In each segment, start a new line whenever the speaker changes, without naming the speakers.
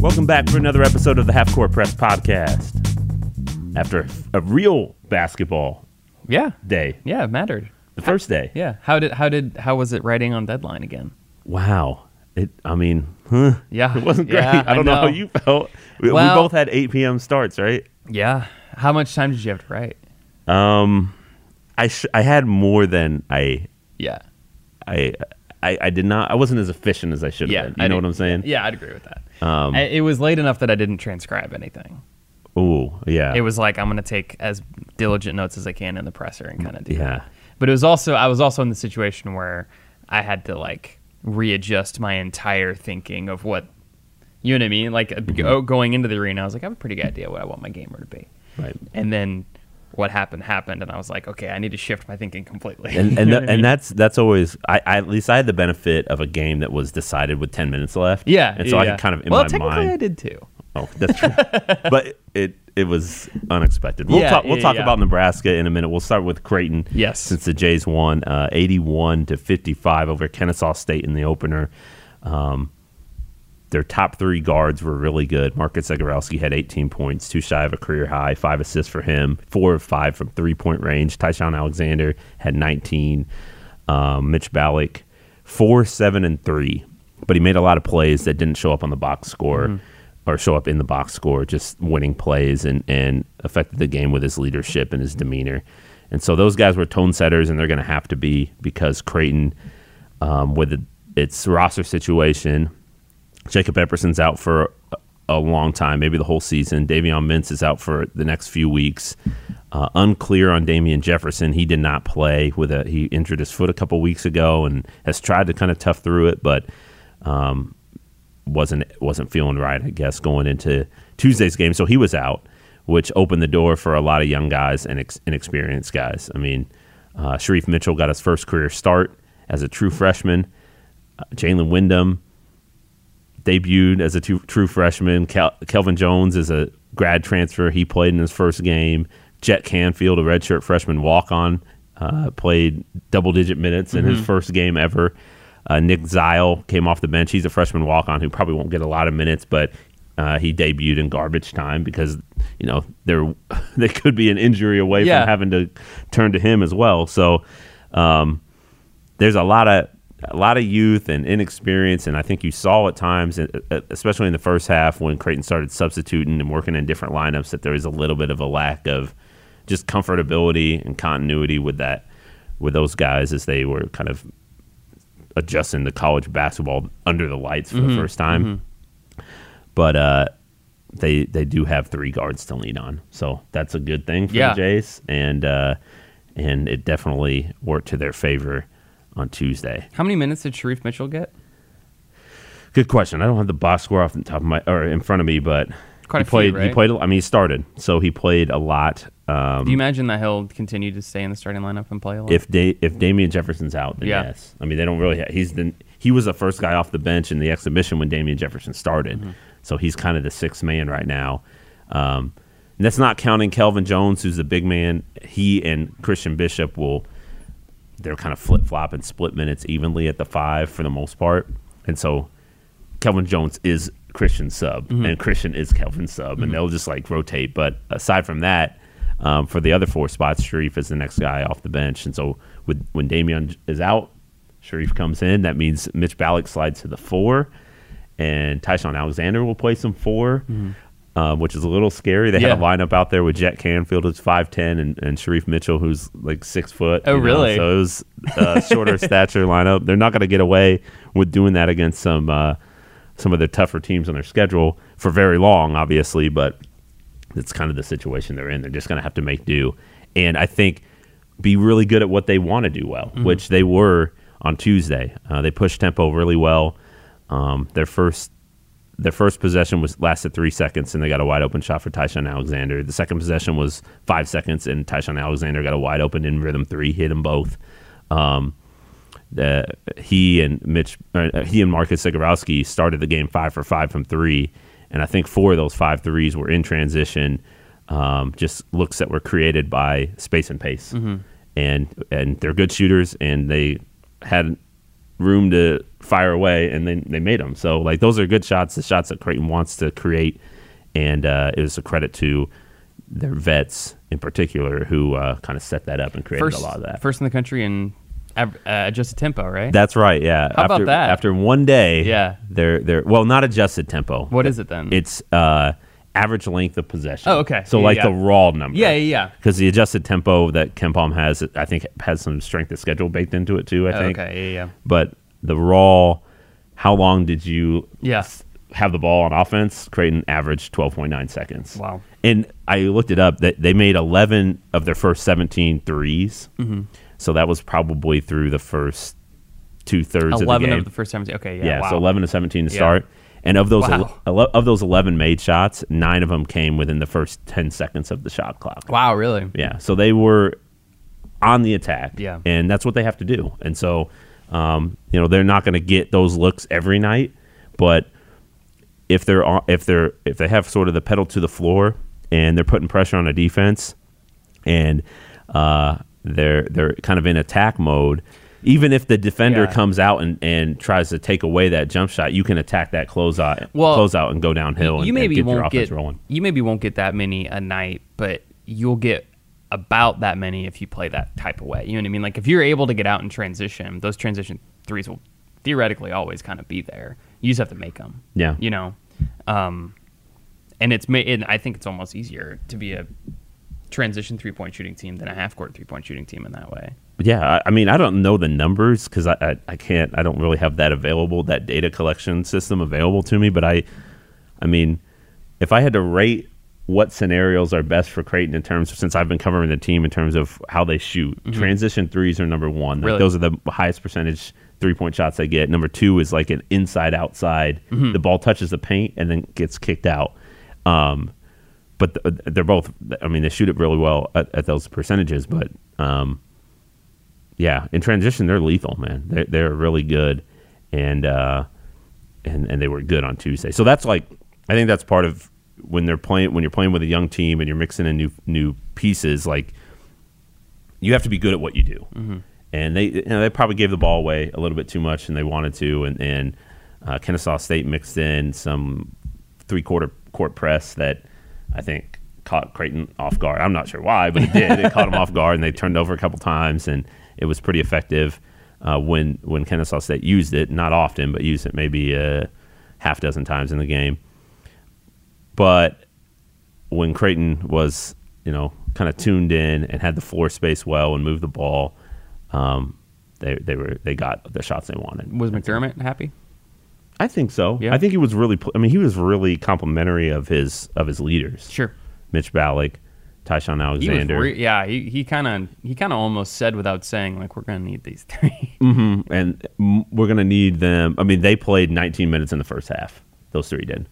Welcome back for another episode of the Half Court Press podcast. After a real basketball
Yeah.
day,
Yeah, it mattered.
the first day.
Yeah. How did how did how was it writing on deadline again?
Wow. It. I mean, huh?
Yeah.
It wasn't great.
Yeah,
I don't know. how you felt. We, we both had 8 p.m. starts, right?
Yeah. How much time did you have to write?
Um, I sh- I had more than I
Yeah.
I. I, I did not. I wasn't as efficient as I should have
Yeah.
been. You
I
know what I'm saying?
Yeah, I'd agree with that.
Um,
I- it was late enough that I didn't transcribe anything.
Ooh, yeah.
It was like I'm gonna take as diligent notes as I can in the presser and kind of do
Yeah.
that. But it was also I was also in the situation where I had to like readjust my entire thinking of what you know what I mean. Like
Mm-hmm.
go, going into the arena, I was like I have a pretty good idea what I want my gamer to be.
Right.
And then what happened happened, and I was like, okay, I need to shift my thinking completely.
and and,
know
tha-
what I mean?
and that's that's always I, I at least I had the benefit of a game that was decided with ten minutes left.
yeah,
and so
yeah,
I could kind of in
well,
my
technically
mind.
I did too.
Oh, that's true. but it it was unexpected. We'll
Yeah,
talk. We'll
yeah,
talk about Nebraska in a minute. We'll start with Creighton.
Yes.
since the Jays won uh, eighty-one to fifty-five over Kennesaw State in the opener. Um, their top three guards were really good. Marcus Zegarowski had 18 points, two shy of a career high, five assists for him, four of five from three point range. Ty-Shon Alexander had 19. Um, Mitch Ballock, four, seven, and three. But he made a lot of plays that didn't show up on the box score or show up in the box score, just winning plays and, and affected the game with his leadership and his demeanor. And so those guys were tone setters, and they're going to have to be because Creighton, um, with its roster situation, Jacob Epperson's out for a, long time, maybe the whole season. Davion Mintz is out for the next few weeks. Uh, unclear on Damien Jefferson. He did not play with a he injured his foot a couple weeks ago and has tried to kind of tough through it, but um, wasn't wasn't feeling right. I guess going into Tuesday's game, so he was out, which opened the door for a lot of young guys and ex- inexperienced guys. I mean, uh, Shereef Mitchell got his first career start as a true freshman. Uh, Jalen Wyndham debuted as a two, true freshman. Cal- Kelvin Jones is a grad transfer. He played in his first game. Jett Canfield, a redshirt freshman walk on, uh, played double digit minutes in his first game ever. Uh, Nick Zile came off the bench. He's a freshman walk on who probably won't get a lot of minutes, but uh, he debuted in garbage time because you know there there could be an injury away
Yeah.
from having to turn to him as well. So um, there's a lot of a lot of youth and inexperience, and I think you saw at times, especially in the first half when Creighton started substituting and working in different lineups, that there was a little bit of a lack of just comfortability and continuity with that with those guys as they were kind of adjusting to college basketball under the lights for
Mm-hmm.
the first time. But uh, they they do have three guards to lean on, so that's a good thing for
Yeah.
the Jays, and uh, and it definitely worked to their favor on Tuesday.
How many minutes did Shereef Mitchell get?
Good question. I don't have the box score off the top of my or in front of me, but
Quite
he
few,
played. He played. I mean, he started, so he played a lot. Um,
Do you imagine that he'll continue to stay in the starting lineup and play a lot?
if da- if Damien Jefferson's out, then
Yeah.
yes. I mean, they don't really. Ha- he's the he was the first guy off the bench in the exhibition when Damien Jefferson started,
Mm-hmm.
so he's kind of the sixth man right now. Um, and that's not counting Kelvin Jones, who's the big man. He and Christian Bishop will they're kind of flip flop and split minutes evenly at the five for the most part, and so Kelvin Jones is Christian's sub,
Mm-hmm.
and Christian is Kelvin's sub, and they'll just like rotate. But aside from that, um, for the other four spots, Shereef is the next guy off the bench, and so with when Damien is out, Shereef comes in. That means Mitch Ballock slides to the four, and Ty-Shon Alexander will play some 4 um, which is a little scary. They had a. Lineup out there with Jett Canfield, who's five ten, and, and Shereef Mitchell, who's like six foot.
Oh,
you know,
really?
So it was a shorter stature lineup. They're not going to get away with doing that against some uh, some of the tougher teams on their schedule for very long, obviously. But it's kind of the situation they're in. They're just going to have to make do, and I think be really good at what they want to do well,
Mm-hmm.
which they were on Tuesday. Uh, they pushed tempo really well. Um, their first their first possession was lasted three seconds, and they got a wide open shot for Ty-Shon Alexander. The second possession was five seconds, and Ty-Shon Alexander got a wide open in rhythm three, hit them both. Um, the, he and Mitch, uh, he and Marcus Zegarowski started the game five for five from three, and I think four of those five threes were in transition, um, just looks that were created by space and pace, and and they're good shooters, and they had room to fire away, and then they made them. So like those are good shots, the shots that Creighton wants to create, and uh, it was a credit to their vets in particular who uh, kind of set that up and created
First,
a lot of that.
first in the country in uh, adjusted tempo, right?
That's right. Yeah.
How
after,
about that?
After one day,
Yeah.
they're they're well not adjusted tempo.
what is it then?
It's uh, average length of possession.
Oh, okay.
So
Yeah,
like
yeah.
the raw number.
yeah, yeah, yeah.
Because the adjusted tempo that KenPom has, I think, has some strength of schedule baked into it too. I think.
Okay, yeah, yeah.
But the raw, how long did you
Yeah.
have the ball on offense? Creighton averaged twelve point nine seconds.
Wow.
And I looked it up. That they made 11 of their first 17 threes.
Mm-hmm.
So that was probably through the first two thirds of the
Eleven of the first seventeen. Okay, yeah.
Yeah,
wow.
so 11 to 17 to
Yeah.
start. And of those
Wow.
ele- of those 11 made shots, 9 of them came within the first 10 seconds of the shot clock.
Wow, really?
Yeah, so they were on the attack.
Yeah.
And that's what they have to do. And so um, you know, they're not going to get those looks every night, but if they're if they're if they have sort of the pedal to the floor and they're putting pressure on a defense and uh, they're they're kind of in attack mode, even if the defender
Yeah.
comes out and, and tries to take away that jump shot, you can attack that closeout
Well,
closeout and go downhill and,
you
and
maybe
get your
won't
offense
get
rolling.
you maybe won't get that many a night, but you'll get about that many if you play that type of way. You know what I mean? Like if you're able to get out and transition, those transition threes will theoretically always kind of be there. You just have to make them.
Yeah.
You know, um, and it's and I think it's almost easier to be a transition three point shooting team than a half court three point shooting team in that way.
Yeah, I, I mean, I don't know the numbers because I, I, I can't, I don't really have that available, that data collection system available to me. But I, I mean, if I had to rate what scenarios are best for Creighton in terms of, since I've been covering the team in terms of how they shoot, transition threes are number one. Like,
Mm-hmm. Really?
those are the highest percentage three point shots they get. Number two is like an inside outside.
Mm-hmm.
The ball touches the paint and then gets kicked out. Um, but th- they're both. I mean, they shoot it really well at, at those percentages. But um, yeah, in transition, they're lethal, man. They're they're really good, and uh, and and they were good on Tuesday. So that's like, I think that's part of when they're playing when you're playing with a young team and you're mixing in new new pieces. Like, you have to be good at what you do. And they you know they probably gave the ball away a little bit too much, and they wanted to. And and uh, Kennesaw State mixed in some three quarter court press that I think caught Creighton off guard. I'm not sure why, but it did. it caught them off guard, and they turned over a couple times, and it was pretty effective uh, when when Kennesaw State used it. Not often, but used it maybe a half dozen times in the game. But when Creighton was, you know, kind of tuned in and had the floor space well and moved the ball, um, they they were they got the shots they wanted.
Was McDermott happy?
I think so.
Yeah.
I think he was really. I mean, he was really complimentary of his of his leaders.
Sure.
Mitch Ballock, Ty-Shon
He
Alexander,
re- yeah, he he kind of he kind of almost said without saying like we're gonna need these three.
hmm and we're gonna need them. I mean, they played 19 minutes in the first half. Those three did.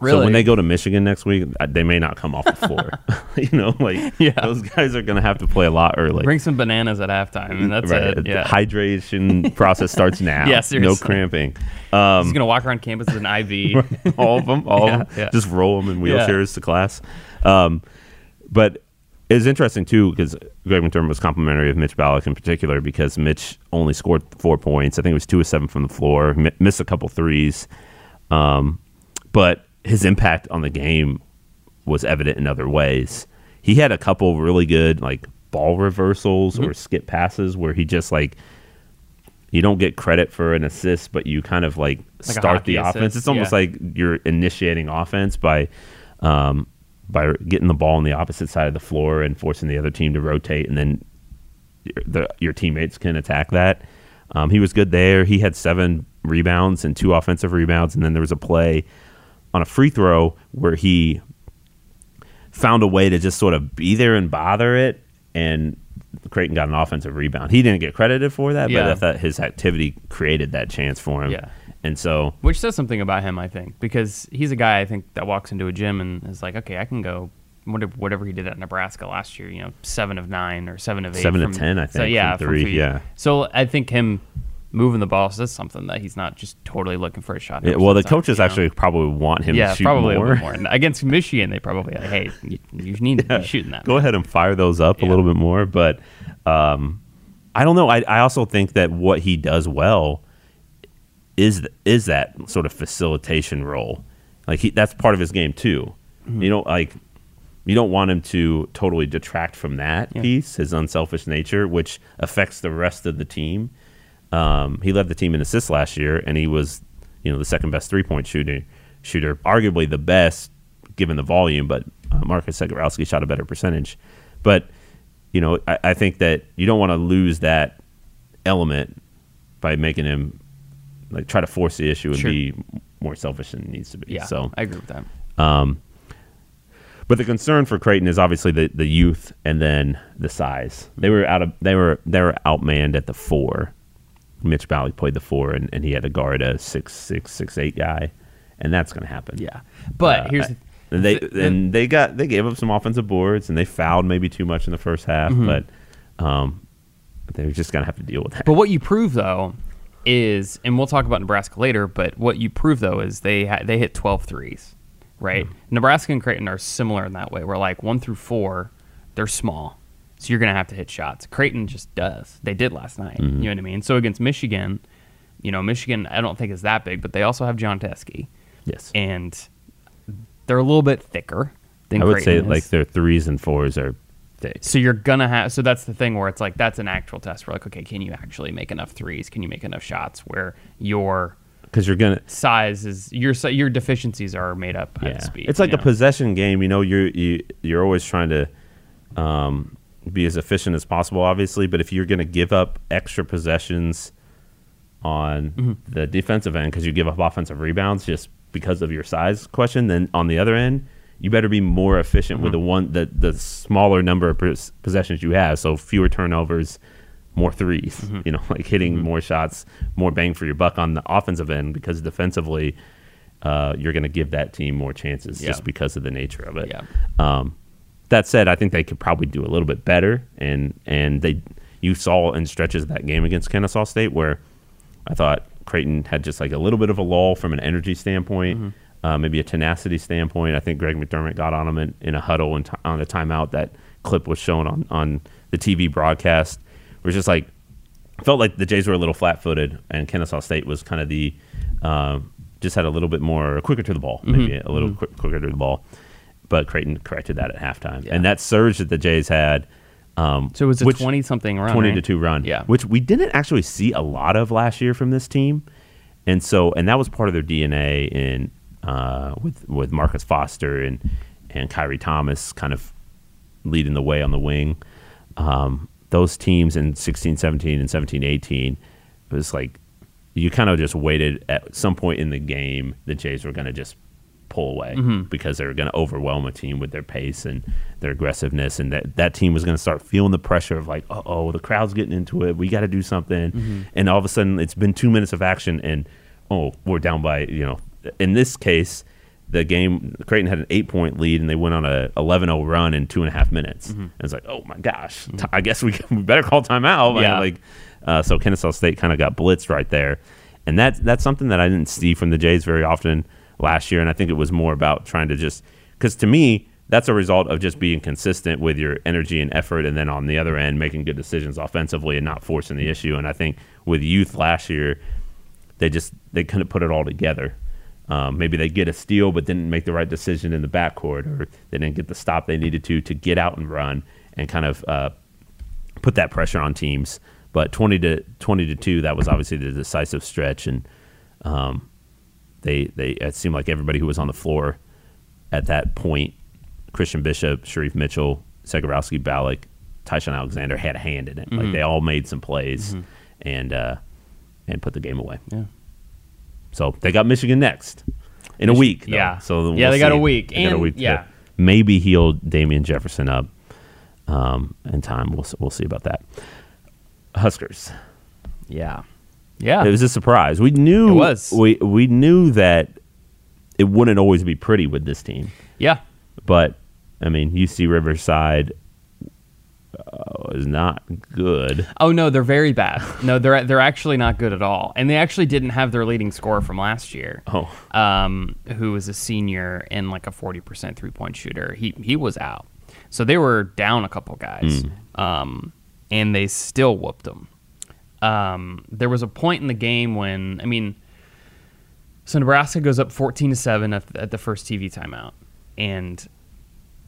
Really?
So when they go to Michigan next week, they may not come off the floor. you know, like
Yeah.
those guys are gonna have to play a lot early.
Bring some bananas at halftime, and that's
Right.
it.
The hydration process starts now.
Yeah,
no cramping. Um,
he's gonna walk around campus with an IV.
all of them, all
Yeah,
of them.
yeah.
Just roll them in
Yeah.
wheelchairs to class. Um, but it's interesting too because Greg McDermott was complimentary of Mitch Ballock in particular because Mitch only scored four points. I think it was two of seven from the floor, mi- missed a couple threes, um, but his impact on the game was evident in other ways. He had a couple really good like ball reversals
Mm-hmm.
or skip passes where he just like you don't get credit for an assist, but you kind of like,
a
start the offense.
assist,
It's almost
yeah.
like you're initiating offense by um, by getting the ball on the opposite side of the floor and forcing the other team to rotate, and then your, the, your teammates can attack that. Um, he was good there. He had seven rebounds and two offensive rebounds, and then there was a play on a free throw where he found a way to just sort of be there and bother it, and Creighton got an offensive rebound. He didn't get credited for that,
Yeah.
but I thought his activity created that chance for him.
Yeah.
And so,
Which says something about him, I think, because he's a guy I think that walks into a gym and is like, okay, I can go whatever, whatever he did at Nebraska last year. You know, seven of nine or seven of eight.
Seven of 10, I
So
think,
yeah,
from three, yeah.
So I think him moving the ball says something that he's not just totally looking for a shot.
yeah, well, the coaches
you know?
actually probably want him
yeah,
to shoot
probably
more.
more. And against Michigan, they probably like, hey, you, you need to be shooting that.
Go ahead and fire those up a little bit more. But um, I don't know. I, I also think that what he does well is is that sort of facilitation role. Like he, that's part of his game too. You don't like you don't want him to totally detract from that piece, his unselfish nature, which affects the rest of the team. Um, he led the team in assists last year, and he was, you know, the second best three point shooter, shooter, arguably the best given the volume. But uh, Marcus Zegarowski shot a better percentage. But you know, I, I think that you don't want to lose that element by making him like try to force the issue and
Sure.
be more selfish than he needs to be.
Yeah,
So
I agree with that.
but the concern for Creighton is obviously the, the youth and then the size. They were out of they were they were outmanned at the four. Mitch Bally played the four and, and he had to guard a six six six eight guy, and that's going to happen.
Yeah, but
Uh,
here's
I-
the,
and they
the- the-
and they got they gave up some offensive boards and they fouled maybe too much in the first half,
Mm-hmm.
but um, they're just going to have to deal with that.
But what you prove though is, and we'll talk about Nebraska later, but what you prove though is they ha- they hit 12 threes, right? Hmm. Nebraska and Creighton are similar in that way. Where like one through four, they're small, so you're gonna have to hit shots. Creighton just does. They did last night. You mm-hmm. know what I mean? So against Michigan, you know Michigan, I don't think is that big, but they also have Jon Teske,
yes,
and they're a little bit thicker than
I would
Creighton
say
is.
like their threes and fours are
So you're gonna have. So that's the thing where it's like that's an actual test. Where like, okay, can you actually make enough threes? Can you make enough shots where your
Because you're gonna
size is your your deficiencies are made up
yeah.
at speed?
It's like
you
a
know?
possession game. You know, you're you you're always trying to um, be as efficient as possible, obviously. But if you're going to give up extra possessions on
Mm-hmm.
the defensive end because you give up offensive rebounds just because of your size question, then on the other end, you better be more efficient with the
Mm-hmm.
one the the smaller number of possessions you have. So fewer turnovers. More 3s
Mm-hmm.
you know, like hitting more shots, more bang for your buck on the offensive end because defensively, uh, you're going to give that team more chances
Yeah.
just because of the nature of it.
Yeah.
Um, that said, I think they could probably do a little bit better, and and they you saw in stretches of that game against Kennesaw State where I thought Creighton had just like a little bit of a lull from an energy standpoint,
Mm-hmm.
Uh, maybe a tenacity standpoint. I think Greg McDermott got on him in, in a huddle and t- on a timeout. That clip was shown on on the TV broadcast. It was just like felt like the Jays were a little flat-footed, and Kennesaw State was kind of the um, just had a little bit more quicker to the ball,
Mm-hmm.
maybe a little quick, quicker to the ball. But Creighton corrected that at halftime, and that surge that the Jays had. Um,
So it was a
which-
twenty something run.
twenty
right?
to two run,
Yeah.
which we didn't actually see a lot of last year from this team, and so and that was part of their DNA in uh, with with Marcus Foster and and Khyri Thomas kind of leading the way on the wing. Um, those teams in 16, 17, and 17, 18, it was like you kind of just waited at some point in the game, the Jays were going to just pull away because they were going to overwhelm a team with their pace and their aggressiveness. And that, that team was going to start feeling the pressure of like, uh oh, the crowd's getting into it. We got to do something. And all of a sudden, it's been two minutes of action, and oh, we're down by, you know, in this case, the game Creighton had an eight point lead and they went on a 11-0 run in two and a half minutes. And it's like, oh my gosh, I guess we, we better call timeout.
Yeah.
Like, uh, so Kennesaw State kind of got blitzed right there, and that's that's something that I didn't see from the Jays very often last year. And I think it was more about trying to just because to me that's a result of just being consistent with your energy and effort, and then on the other end making good decisions offensively and not forcing the issue. And I think with youth last year, they just they couldn't put it all together. Um, maybe they get a steal, but didn't make the right decision in the backcourt, or they didn't get the stop they needed to to get out and run and kind of uh, put that pressure on teams. But twenty to twenty to two, that was obviously the decisive stretch, and um, they they it seemed like everybody who was on the floor at that point, Christian Bishop, Shereef Mitchell, Zegarowski, Ballock, Ty-Shon Alexander had a hand in it. Like they all made some plays and uh, and put the game away.
Yeah.
So they got Michigan next in a week. though.
yeah.
So
Yeah,
we'll
they got a week.
They got a
And-
week
yeah.
maybe heal Damien Jefferson up um, in time. We'll we'll see about that. Huskers.
Yeah. Yeah.
It was a surprise. We knew
It was.
we we knew that it wouldn't always be pretty with this team,
yeah.
but I mean UC Riverside uh, is not good.
Oh no, they're very bad. No, they're they're actually not good at all, and they actually didn't have their leading scorer from last year.
Oh.
um, who was a senior and like a forty percent three point shooter. He he was out, so they were down a couple guys, um, and they still whooped them. Um, there was a point in the game when I mean, So Nebraska goes up 14 to 7 at, at the first TV timeout. And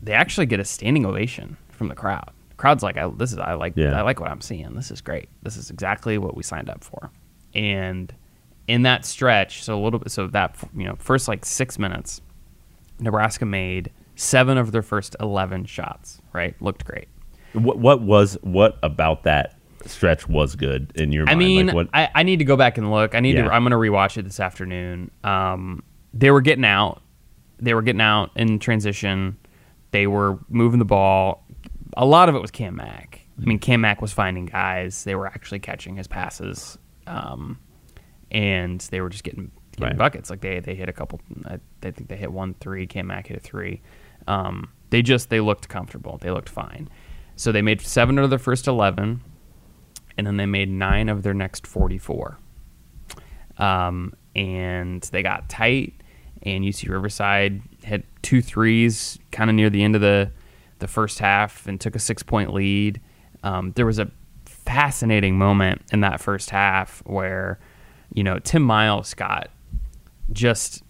they actually get a standing ovation from the crowd. The crowd's like, I, this is I like
Yeah.
I like what I'm seeing. This is great. This is exactly what we signed up for. And in that stretch, so a little bit so that you know, first like 6 minutes, Nebraska made 7 of their first 11 shots, right? Looked great.
What what was what about that stretch was good in your
I
mind?
mean,
like what,
I, I need to go back and look. I need
Yeah.
to. I'm going to rewatch it this afternoon. Um, they were getting out. They were getting out in transition. They were moving the ball. A lot of it was Cam Mack. I mean, Cam Mack was finding guys. They were actually catching his passes, um, and they were just getting, getting
Right.
buckets. Like they they hit a couple. I, I think they hit one three. Cam Mack hit a three. Um, they just they looked comfortable. They looked fine. So they made seven of their first eleven and then they made nine of their next 44. Um, and they got tight, and UC Riverside had two threes kind of near the end of the, the first half and took a six point lead. Um, there was a fascinating moment in that first half where, you know, Tim Miles got just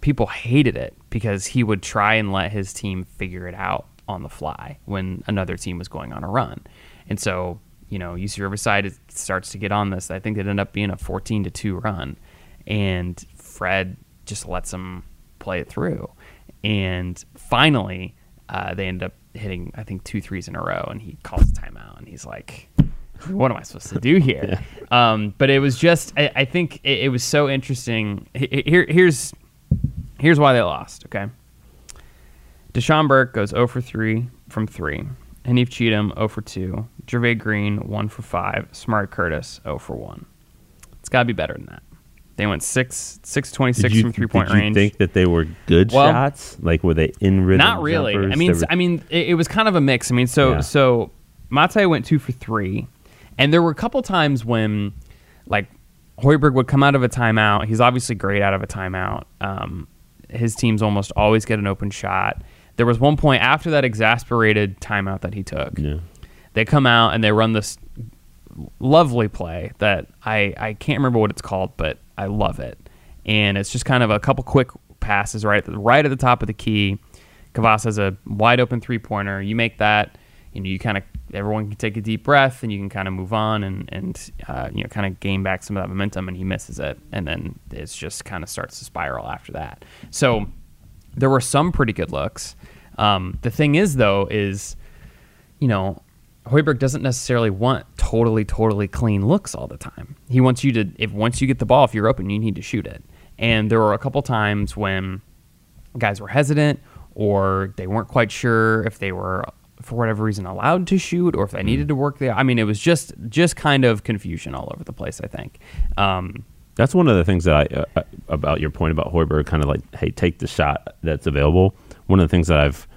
people hated it because he would try and let his team figure it out on the fly when another team was going on a run. And so, you know, UC Riverside starts to get on this. I think it ended up being a 14 to 2 run. And Fred just lets them play it through. And finally, uh, they end up hitting, I think, two threes in a row. And he calls a timeout. And he's like, what am I supposed to do here? Um, but it was just, I, I think it, it was so interesting. Here, here's here's why they lost. Okay, Dachon Burke goes 0 for 3 from three. Haanif Cheatham 0 for 2. Jervay Green 1 for 5. Samari Curtis 0 for 1. It's got to be better than that. They went 6 626 from three point range.
did you think that they were good
Well,
shots? Like were they in rhythm?
Not really.
jumpers?
I mean,
were-
I mean, it, it was kind of a mix. I mean, so
Yeah.
so Mate went two for three, and there were a couple times when, like, Hoiberg would come out of a timeout. He's obviously great out of a timeout. Um, his teams almost always get an open shot. There was one point after that exasperated timeout that he took.
yeah.
They come out and they run this lovely play that I, I can't remember what it's called, but I love it. And it's just kind of a couple quick passes right at the, right at the top of the key. Kavas has a wide open three pointer. You make that, and you kind of everyone can take a deep breath, and you can kind of move on and and uh, you know kind of gain back some of that momentum. And he misses it, and then it's just kind of starts to spiral after that. So there were some pretty good looks. Um, the thing is, though, is you know, Hoiberg doesn't necessarily want totally, totally clean looks all the time. He wants you to, if once you get the ball, if you're open, you need to shoot it. And there were a couple times when guys were hesitant or they weren't quite sure if they were, for whatever reason, allowed to shoot or if they needed to work there. I mean, it was just, just kind of confusion all over the place. I think. Um,
That's one of the things that I uh, about your point about Hoiberg, kind of like, hey, take the shot that's available. One of the things that I've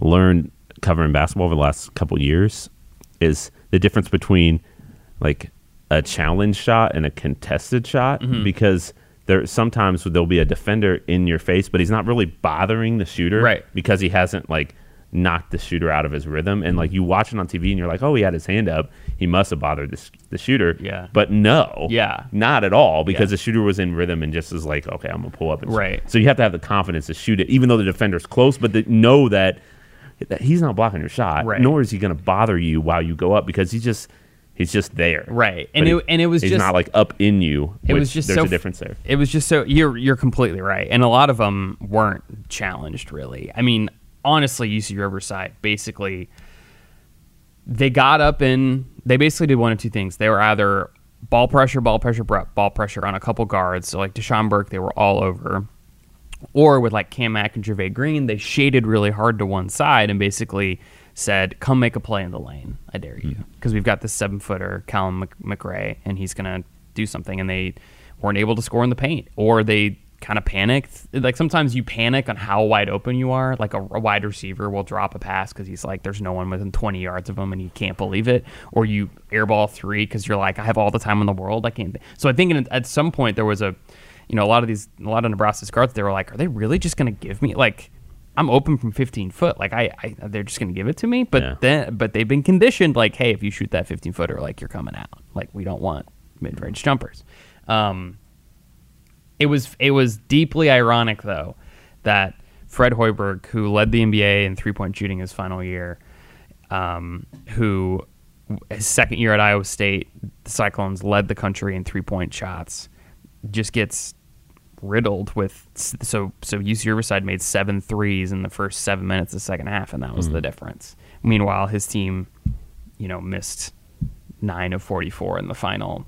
learned covering basketball over the last couple years is the difference between like a challenge shot and a contested shot
Mm-hmm.
because there sometimes there'll be a defender in your face, but he's not really bothering the shooter,
Right.
Because he hasn't like knocked the shooter out of his rhythm, and like you watch it on TV and you're like, oh, he had his hand up, he must have bothered the, the shooter,
Yeah.
But no,
Yeah.
not at all because
Yeah.
the shooter was in rhythm and just is like, okay, I'm gonna pull up and shoot.
Right.
So you have to have the confidence to shoot it, even though the defender's close, but the, know that he's not blocking your shot,
Right.
nor is he gonna bother you while you go up because he's just he's just there,
Right.
But
And
he-
it- and it was
he's
just-
not like up in you.
it was just
there's
so
a difference there.
It was just so you're you're completely right, and a lot of them weren't challenged really. I mean, honestly, UC Riverside basically they got up and they basically did one of two things. They were either ball pressure, ball pressure, ball pressure on a couple guards. So like Dachon Burke, they were all over. Or with like Cam Mack and Jervay Green, they shaded really hard to one side and basically said, "Come make a play in the lane, I dare you," mm-hmm. because we've got this seven footer, Callum McRae, and he's gonna do something. And they weren't able to score in the paint, or they kind of panicked. Like sometimes you panic on how wide open you are. Like a, a wide receiver will drop a pass because he's like, "There's no one within 20 yards of him," and you can't believe it. Or you airball three because you're like, "I have all the time in the world. I can't." So I think at some point there was a you know, a lot of these, a lot of Nebraska's guards, they were like, are they really just going to give me like, I'm open from 15 foot, like I, I they're just going to give it to me. But
Yeah.
then, but they've been conditioned, like, hey, if you shoot that 15 footer, like you're coming out, like we don't want mid range jumpers. Um, It was it was deeply ironic though that Fred Hoiberg, who led the NBA in three point shooting his final year, um, who his second year at Iowa State, the Cyclones led the country in three point shots, just gets riddled with so so UC Riverside made seven threes in the first seven minutes of the second half, and that was the difference. Meanwhile, his team, you know, missed nine of forty four in the final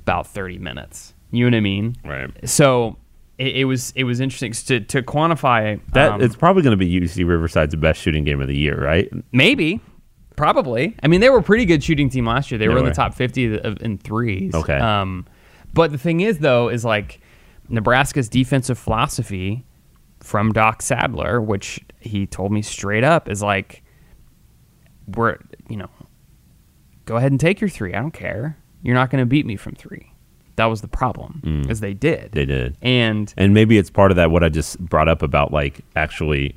about thirty minutes. You know what I mean?
Right.
So it, it was it was interesting to to quantify
That
um,
it's probably going to be UC Riverside's best shooting game of the year, right?
maybe. Probably. I mean, they were a pretty good shooting team last year. They
They
were in the top 50 in threes.
Okay.
Um, but the thing is, though, is like Nebraska's defensive philosophy from Doc Sadler, which he told me straight up, is like, we're, you know, go ahead and take your three. I don't care. You're not going to beat me from three. That was the problem, is they did.
Mm. They did.
And
And maybe it's part of that what I just brought up about like actually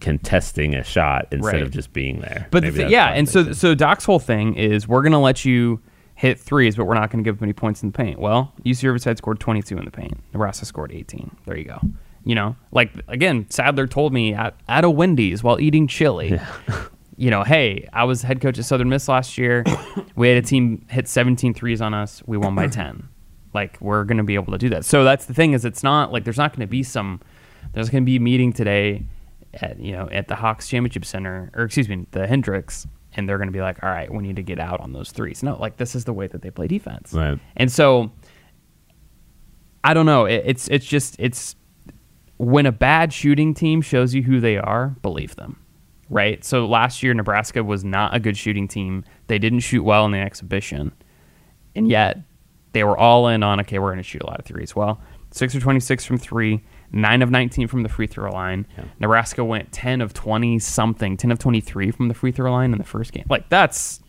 contesting a shot instead
Right.
of just being there.
But the
that's
yeah, and so so Doc's whole thing is we're gonna let you hit threes, but we're not gonna give up any points in the paint. Well, UC Riverside scored 22 in the paint. Nebraska scored 18. There you go. You know, like again, Sadler told me at, at a Wendy's while eating chili. You know, hey, I was head coach at Southern Miss last year. we had a team hit 17 threes on us. We won by 10. Like we're going to be able to do that. So that's the thing is it's not like there's not going to be some there's going to be a meeting today at you know at the Hawks Championship Center or excuse me the Hendricks and they're going to be like all right we need to get out on those threes. No, like this is the way that they play defense.
Right.
And so I don't know. It, it's it's just it's when a bad shooting team shows you who they are, believe them. Right? So last year Nebraska was not a good shooting team. They didn't shoot well in the exhibition. And yet they were all in on okay, we're going to shoot a lot of threes. Well, 6 or 26 from 3, 9 of 19 from the free throw line. Nebraska went 10 of 20 something, 10 of 23 from the free throw line in the first game. Like that's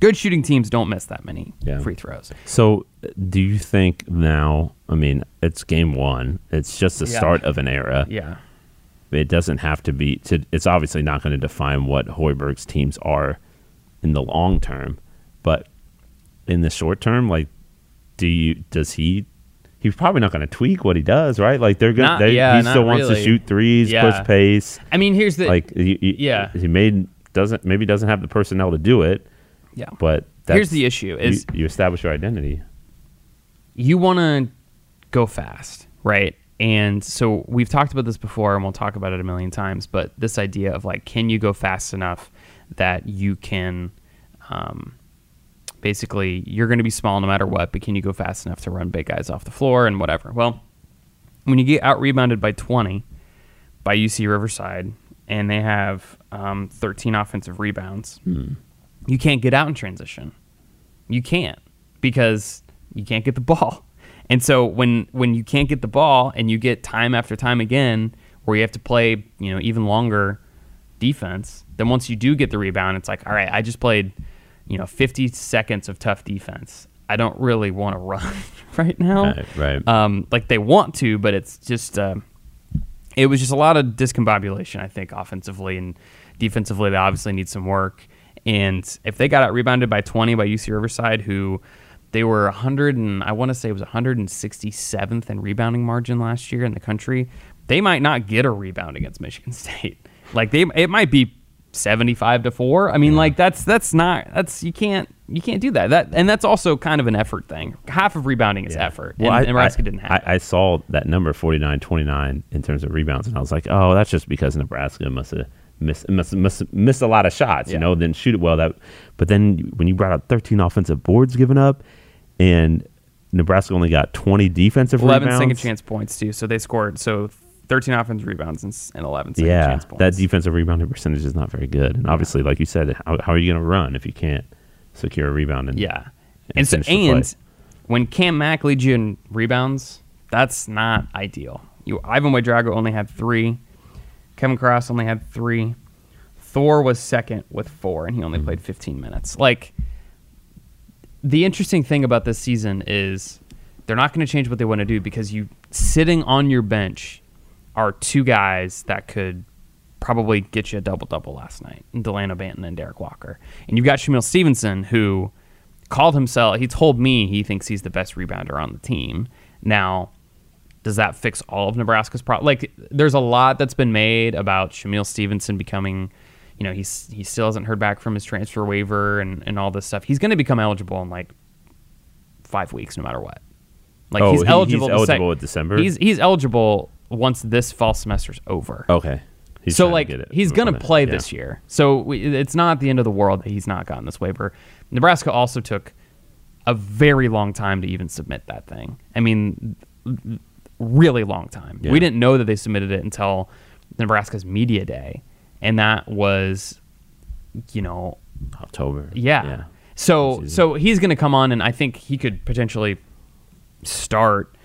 good shooting teams don't miss that many
Yeah.
free throws.
So, do you think now? I mean, it's game one. It's just the
Yeah.
start of an era.
Yeah.
It doesn't have to be. To, it's obviously not going to define what Hoiberg's teams are in the long term, but in the short term, like, do you? Does he? He's probably not going to tweak what he does, right? Like they're going. to
yeah,
he still wants to shoot threes,
Yeah.
push pace.
I mean, here's the
Like, he, he-
Yeah.
he made doesn't maybe doesn't have the personnel to do it,
yeah.
but
Here's the issue: is
you, you establish your identity.
you want to go fast, right? And so we've talked about this before, and we'll talk about it a million times. But this idea of like, can you go fast enough that you can, um, basically, you're going to be small no matter what, but can you go fast enough to run big guys off the floor and whatever? Well, when you get out rebounded by 20 by UC Riverside, and they have um, 13 offensive rebounds, you can't get out in transition. You can't because you can't get the ball. And so when when you can't get the ball and you get time after time again where you have to play, you know, even longer defense, then once you do get the rebound, it's like, all right, I just played, you know, 50 seconds of tough defense. I don't really want to run right now.
Right, right.
Um, like they want to, but it's just uh, it was just a lot of discombobulation, I think, offensively and defensively. They obviously need some work. And if they got out rebounded by 20 by UC Riverside, who they were 100 and I want to say it was 167th in rebounding margin last year in the country, they might not get a rebound against Michigan State. Like they, it might be 75 to four. I mean, like that's that's not that's you can't you can't do that. That and that's also kind of an effort thing. Half of rebounding is effort, and, and Nebraska didn't have.
I, I saw that number 49 29 in terms of rebounds, and I was like, oh, that's just because Nebraska must have missed, must, must missed a lot of shots,
Yeah.
you know, didn't shoot it well. That, But then when you brought up 13 offensive boards given up, and Nebraska only got 20 defensive
11
rebounds.
second chance points too. So they scored so 13 offensive rebounds and, and 11 second
Yeah,
chance points.
that defensive rebounding percentage is not very good. And obviously, like you said, how, how are you going to run if you can't secure a rebound? And,
yeah.
and
And so
finish the play?
and when Cam Mack leads you in rebounds, that's not ideal. You Yvan Ouedraogo only had 3. Kevin Cross only had 3. Thor was second with 4 and he
Mm-hmm.
only played 15 minutes. Like the interesting thing about this season is they're not going to change what they want to do because you sitting on your bench are two guys that could probably get you a double double last night Dalano Banton and Derrick Walker. And you've got Shamiel Stevenson who called himself. He told me he thinks he's the best rebounder on the team. Now, does that fix all of Nebraska's problem? Like, there's a lot that's been made about Shamiel Stevenson becoming. You know, he's he still hasn't heard back from his transfer waiver and, and all this stuff. He's going to become eligible in like five weeks, no matter what. Like
Oh,
he's eligible.
he's
sec-
eligible in December?
He's he's eligible once this fall semester's over.
Okay. He's
so
to
like he's gonna
it.
play
Yeah.
this year. So we, it's not the end of the world that he's not gotten this waiver. Nebraska also took a very long time to even submit that thing. I mean, really long time.
Yeah.
We didn't know that they submitted it until Nebraska's media day, and that was, you know,
October.
yeah. So so he's going to come on, and I think he could potentially start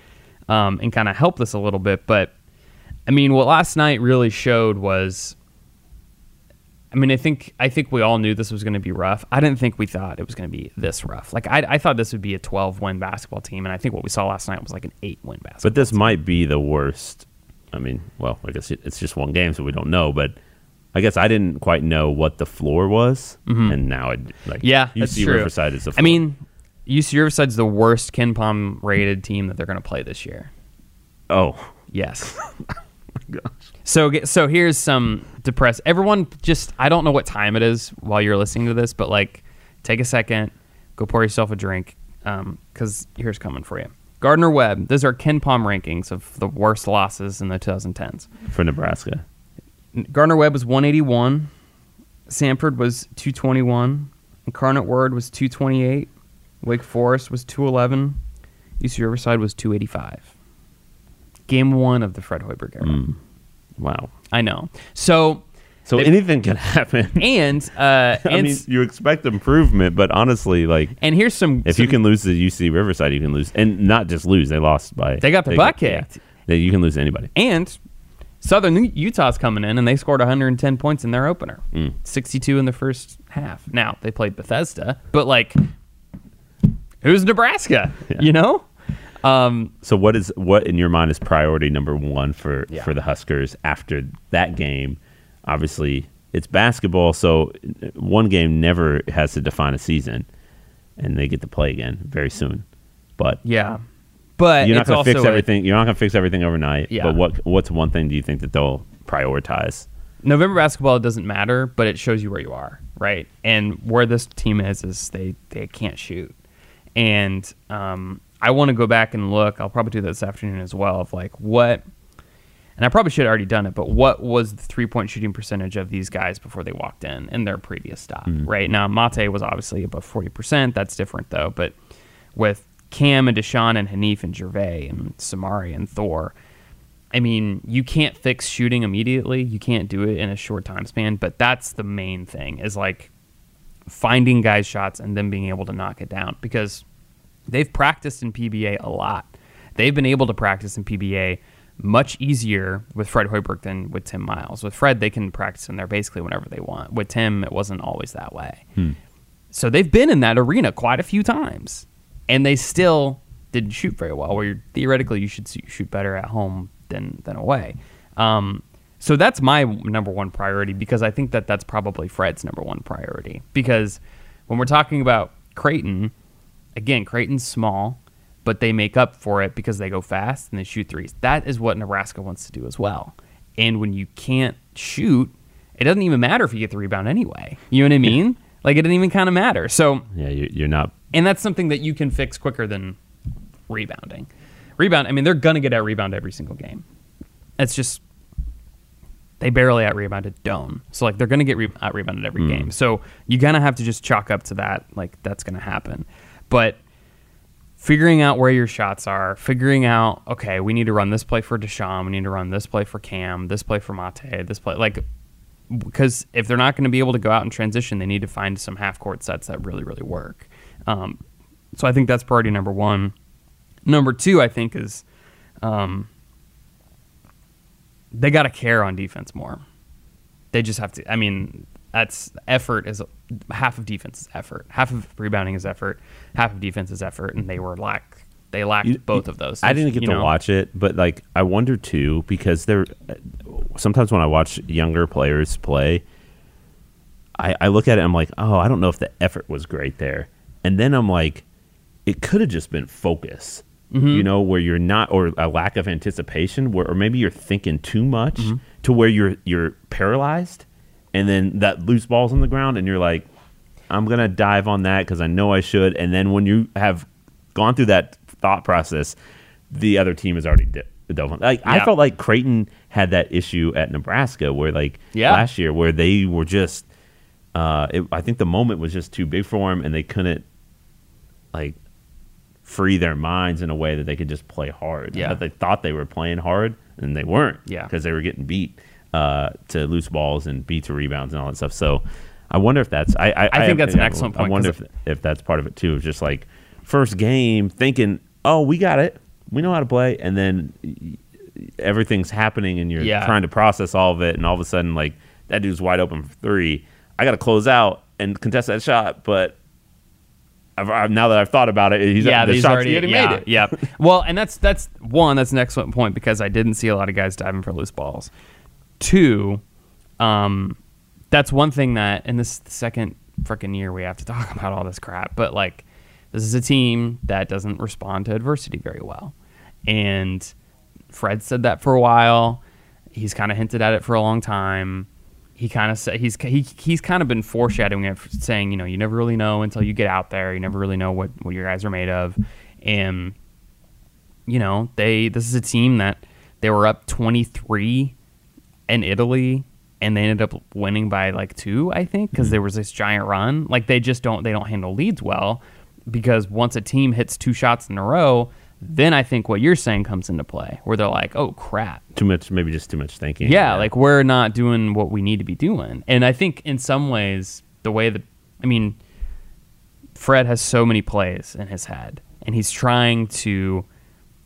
um, and kind of help this a little bit. But I mean, what last night really showed was, I mean, I think I think we all knew this was going to be rough. I didn't think we thought it was going to be this rough. Like I, I thought this would be a 12 win basketball team, and I think what we saw last night was like an eight win basketball.
But this might be the worst. I mean, well, I guess it's just one game, so we don't know. But I guess I didn't quite know what the floor was, and now it like
Mm-hmm. Yeah,
UC
that's true.
Riverside is the.
I mean, UC Riverside's the worst KenPom rated team that they're going to play this year.
oh
Yes.
Oh gosh,
So so here's some depressed. Everyone just I don't know what time it is while you're listening to this, but like take a second, go pour yourself a drink, um, because here's coming for you. Gardner Webb. Those are KenPom rankings of the worst losses in the 2010s.
for Nebraska.
Gardner Webb was 181. Sanford was 221. Incarnate Word was 228. Wake Forest was 211. UC Riverside was 285. Game one of the Fred Hoiberg era.
Mm. Wow.
I know. So
So
They-
anything can happen.
and uh,
I mean, you expect improvement, but honestly, like
and here's some.
if
some-
you can lose to UC Riverside, you can lose, and not just lose. They lost by.
They got the butt
yeah.
kicked.
They- you can lose to anybody.
and Southern Utah's coming in and they scored 110 points in their opener,
Mm.
62 in the first half. Now they played Bethesda, but like, who's Nebraska?
Yeah.
You know. Um,
So what is what in your mind is priority number one for
Yeah.
for the Huskers after that game? Obviously, it's basketball, so one game never has to define a season, and they get to play again very soon. But
yeah, but
you're not going to fix
a-
everything. You're not going to fix everything overnight.
Yeah.
But what what's one thing do you think that they'll prioritize?
November basketball doesn't matter, but it shows you where you are, right? And where this team is is they they can't shoot, and um, I want to go back and look. I'll probably do that this afternoon as well. Of like what, and I probably should have already done it, but what was the three point shooting percentage of these guys before they walked in in their previous stop? Right now, Mate was obviously above forty percent. That's different though, but with Cam and Dachon and Haanif and Jervay and Samari and Thor. I mean, you can't fix shooting immediately. You can't do it in a short time span, but that's the main thing is like finding guys' shots and then being able to knock it down because they've practiced in PBA a lot. They've been able to practice in PBA much easier with Fred Hoiberg than with Tim Miles. With Fred, they can practice in there basically whenever they want. With Tim, it wasn't always that way. So they've been in that arena quite a few times, and they still didn't shoot very well. Where you're, theoretically you should shoot better at home than than away. Um, so that's my number one priority because I think that that's probably Fred's number one priority. Because when we're talking about Creighton, again, Creighton's small, but they make up for it because they go fast and they shoot threes. That is what Nebraska wants to do as well. And when you can't shoot, it doesn't even matter if you get the rebound anyway. You know what I mean? like it doesn't even kind of matter. So
Yeah, you, you're not.
and that's something that you can fix quicker than rebounding. Rebound, I mean, they're gonna get out rebound every single game. It's just they barely out rebounded Doane, so like they're gonna get re- out rebounded every game. So you kind of have to just chalk up to that, like that's gonna happen. But figuring out where your shots are, figuring out okay, we need to run this play for Dachon, we need to run this play for Cam, this play for Mate, this play like because if they're not going to be able to go out and transition, they need to find some half court sets that really, really work. Um, so I think that's priority number one. Number two, I think, is um, they got to care on defense more. They just have to. I mean, that's effort is half of defense is effort, half of rebounding is effort, half of defense is effort, and they were lack. They lacked
You-
both of those.
I didn't get to
know?
watch it, but like I wonder too because there. Sometimes when I watch younger players play, I, I look at it. And I'm like, oh, I don't know if the effort was great there. and then I'm like, it could have just been focus. You know, where you're not, or a lack of anticipation, where or maybe you're thinking too much to where you're you're paralyzed, and then that loose ball's on the ground, and you're like, I'm gonna dive on that because I know I should, and then when you have gone through that thought process, the other team has already di- dove on. Like I felt like Creighton had that issue at Nebraska, where like
Yeah.
last year, where they were just, uh, it, I think the moment was just too big for them, and they couldn't like free their minds in a way that they could just play hard.
Yeah.
But they thought they were playing hard, and they weren't.
Yeah.
because they were getting beat uh, to loose balls and beat to rebounds and all that stuff. So I wonder if that's. I I,
I think that's an excellent
I
point,
wonder
'cause
if if that's part of it too. It's just like first game thinking, oh, we got it, we know how to play, and then everything's happening, and you're
Yeah.
trying to process all of it, and all of a sudden, like that dude's wide open for three. I got to close out and contest that shot, but. I've, I've, now that I've thought about it, he's
yeah,
the
he's already
already
yeah,
made it.
Yeah. Well, and that's that's one. That's an excellent point because I didn't see a lot of guys diving for loose balls. Two, um, that's one thing that, and this is the second freaking year we have to talk about all this crap. But like, this is a team that doesn't respond to adversity very well, and Fred said that for a while. He's kind of hinted at it for a long time. He kind of said he's he, he's kind of been foreshadowing it, saying you know you never really know until you get out there. You never really know what what your guys are made of, and you know they this is a team that they were up twenty three in Italy and they ended up winning by like two, I think, because mm-hmm. there was this giant run. Like they just don't they don't handle leads well because once a team hits two shots in a row, then I think what you're saying comes into play, where they're like, "Oh crap,
Too much, maybe just too much thinking.
yeah, like we're not doing what we need to be doing." And I think in some ways, the way that I mean, Fred has so many plays in his head, and he's trying to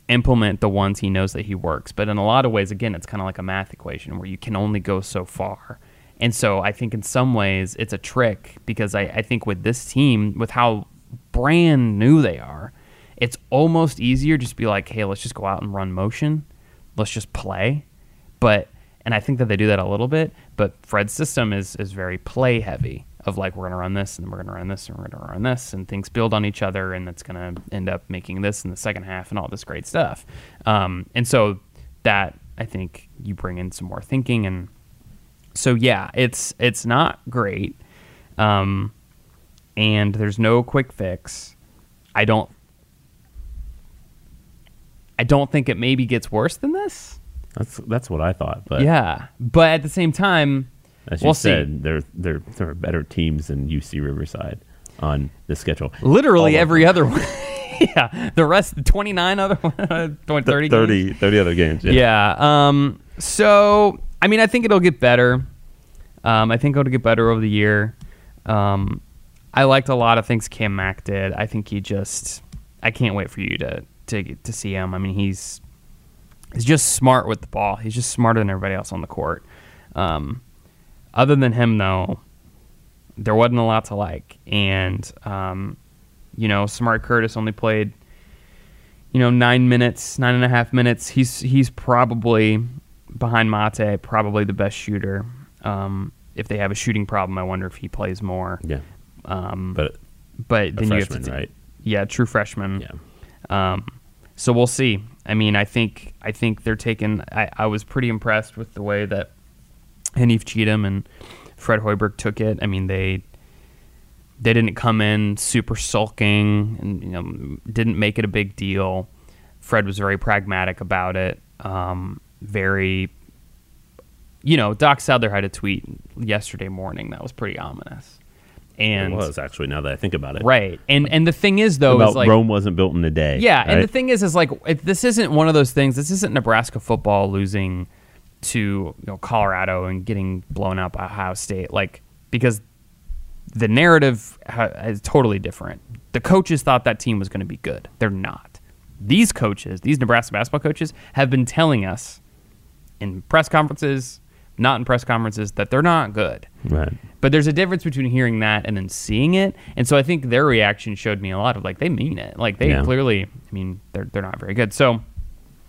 implement the ones he knows that he works. But in a lot of ways, again, it's kind of like a math equation where you can only go so far. And so I think in some ways it's a trick because I, I think with this team, with how brand new they are, it's almost easier just be like, hey, let's just go out and run motion. Let's just play. But and I think that they do that a little bit, but Fred's system is is very play heavy of like we're gonna run this and we're gonna run this and we're gonna run this and things build on each other and that's gonna end up making this in the second half and all this great stuff. Um, and so that I think you bring in some more thinking and so yeah, it's it's not great. Um, and there's no quick fix. I don't I don't think it maybe gets worse than this.
That's that's what I thought. But
yeah, but at the same time,
as you
we'll
said,
see.
there there there are better teams than UC Riverside on the schedule.
Literally
All
every other one. yeah, the rest, the 29 other, 30, 30
30,
games?
30 other games. Yeah.
Yeah. Um. So I mean, I think it'll get better. Um. I think it'll get better over the year. Um. I liked a lot of things Cam Mack did. I think he just. I can't wait for you to to to see him. I mean, he's he's just smart with the ball. He's just smarter than everybody else on the court. Um. Other than him, though, there wasn't a lot to like, and um, you know, Samari Curtis only played you know, nine minutes, nine and a half minutes. He's he's probably behind Mate, probably the best shooter. Um, if they have a shooting problem, I wonder if he plays more.
Yeah.
Um,
But
but then you have
freshman,
to,
right?
Yeah, true freshman.
Yeah.
Um, so we'll see. I mean, I think I think they're taking. I, I was pretty impressed with the way that Haanif Cheatham and Fred Hoiberg took it. I mean, they they didn't come in super sulking and you know didn't make it a big deal. Fred was very pragmatic about it. Um, very, you know, Doc Sadler had a tweet yesterday morning that was pretty ominous. And
it was actually now that I think about it.
right, and and the thing is though
About
is like
Rome wasn't built in a day.
yeah, and the thing is, is like if this isn't one of those things. This isn't Nebraska football losing to you know Colorado and getting blown out by Ohio State. Like because the narrative is totally different. The coaches thought that team was going to be good. They're not. These coaches, these Nebraska basketball coaches, have been telling us in press conferences, not in press conferences, that they're not good.
Right.
But there's a difference between hearing that and then seeing it. And so I think their reaction showed me a lot of like they mean it. Like they
Yeah.
clearly, I mean, they're they're not very good. So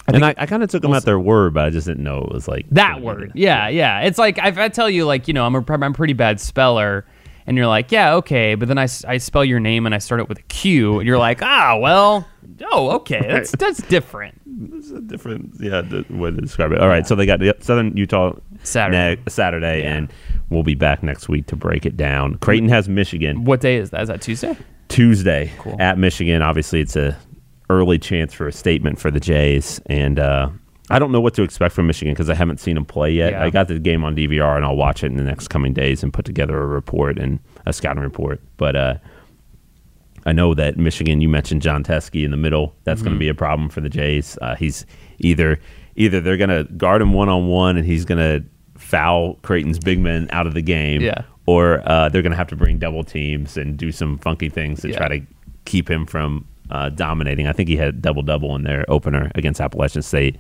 and I, I kind of took them at their word, but I just didn't know it was like
that word, yeah, yeah. It's like if I tell you, like you know, I'm a I'm a pretty bad speller, and you're like, yeah, okay, but then I, I spell your name and I start it with a Q, and you're like, ah, well, oh, okay, that's that's different.
It's a different, yeah, the way to describe it. All right, so they got the Southern Utah
Saturday.
ne- Saturday,
Yeah.
and we'll be back next week to break it down. Creighton has Michigan
What day is that? Is that Tuesday?
Tuesday
Cool.
at Michigan. Obviously, it's a early chance for a statement for the Jays, and uh, I don't know what to expect from Michigan because I haven't seen them play yet.
Yeah.
I got the game on DVR, and I'll watch it in the next coming days and put together a report and a scouting report. But uh, I know that Michigan. You mentioned Jon Teske in the middle. That's
Mm-hmm.
going to be a problem for the Jays. Uh, he's either either they're going to guard him one on one, and he's going to foul Creighton's big men out of the game.
Yeah.
Or uh, they're going to have to bring double teams and do some funky things to
Yeah.
try to keep him from uh, dominating. I think he had double double in their opener against Appalachian State.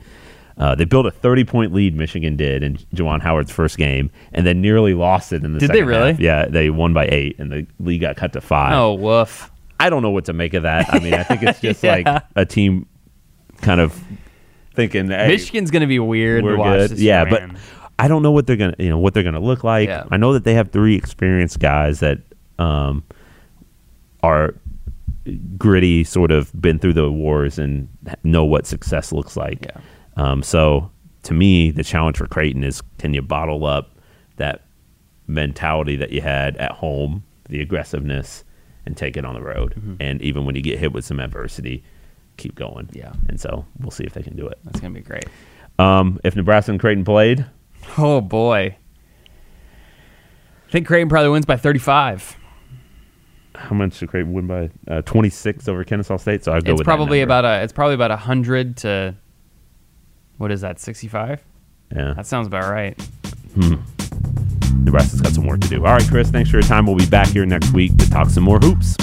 Uh, they built a 30 point lead, Michigan did, in Juwan Howard's first game, and then nearly lost it in the
Did they really?
half. Yeah, they won by eight, and the lead got cut to five.
Oh, woof.
I don't know what to make of that. I mean, I think it's just
Yeah.
like a team kind of thinking, hey,
Michigan's gonna be weird
we're
to watch
good.
this
yeah, but. I don't know what they're gonna, you know, what they're gonna look like.
Yeah.
I know that they have three experienced guys that um, are gritty, sort of been through the wars and know what success looks like.
Yeah.
Um, so to me, the challenge for Creighton is can you bottle up that mentality that you had at home, the aggressiveness, and take it on the road. And even when you get hit with some adversity, keep going.
Yeah.
And so we'll see if they can do it.
That's gonna be great.
Um, if Nebraska and Creighton played,
Oh boy. I think Creighton probably wins by 35.
how much did Creighton win by? Uh, 26 over Kennesaw State. So I'd go
It's
with
probably about a it's probably about 100 to what is that? 65?
yeah.
That sounds about right. Hmm.
Nebraska's got some work to do. All right, Chris. Thanks for your time. We'll be back here next week to talk some more hoops.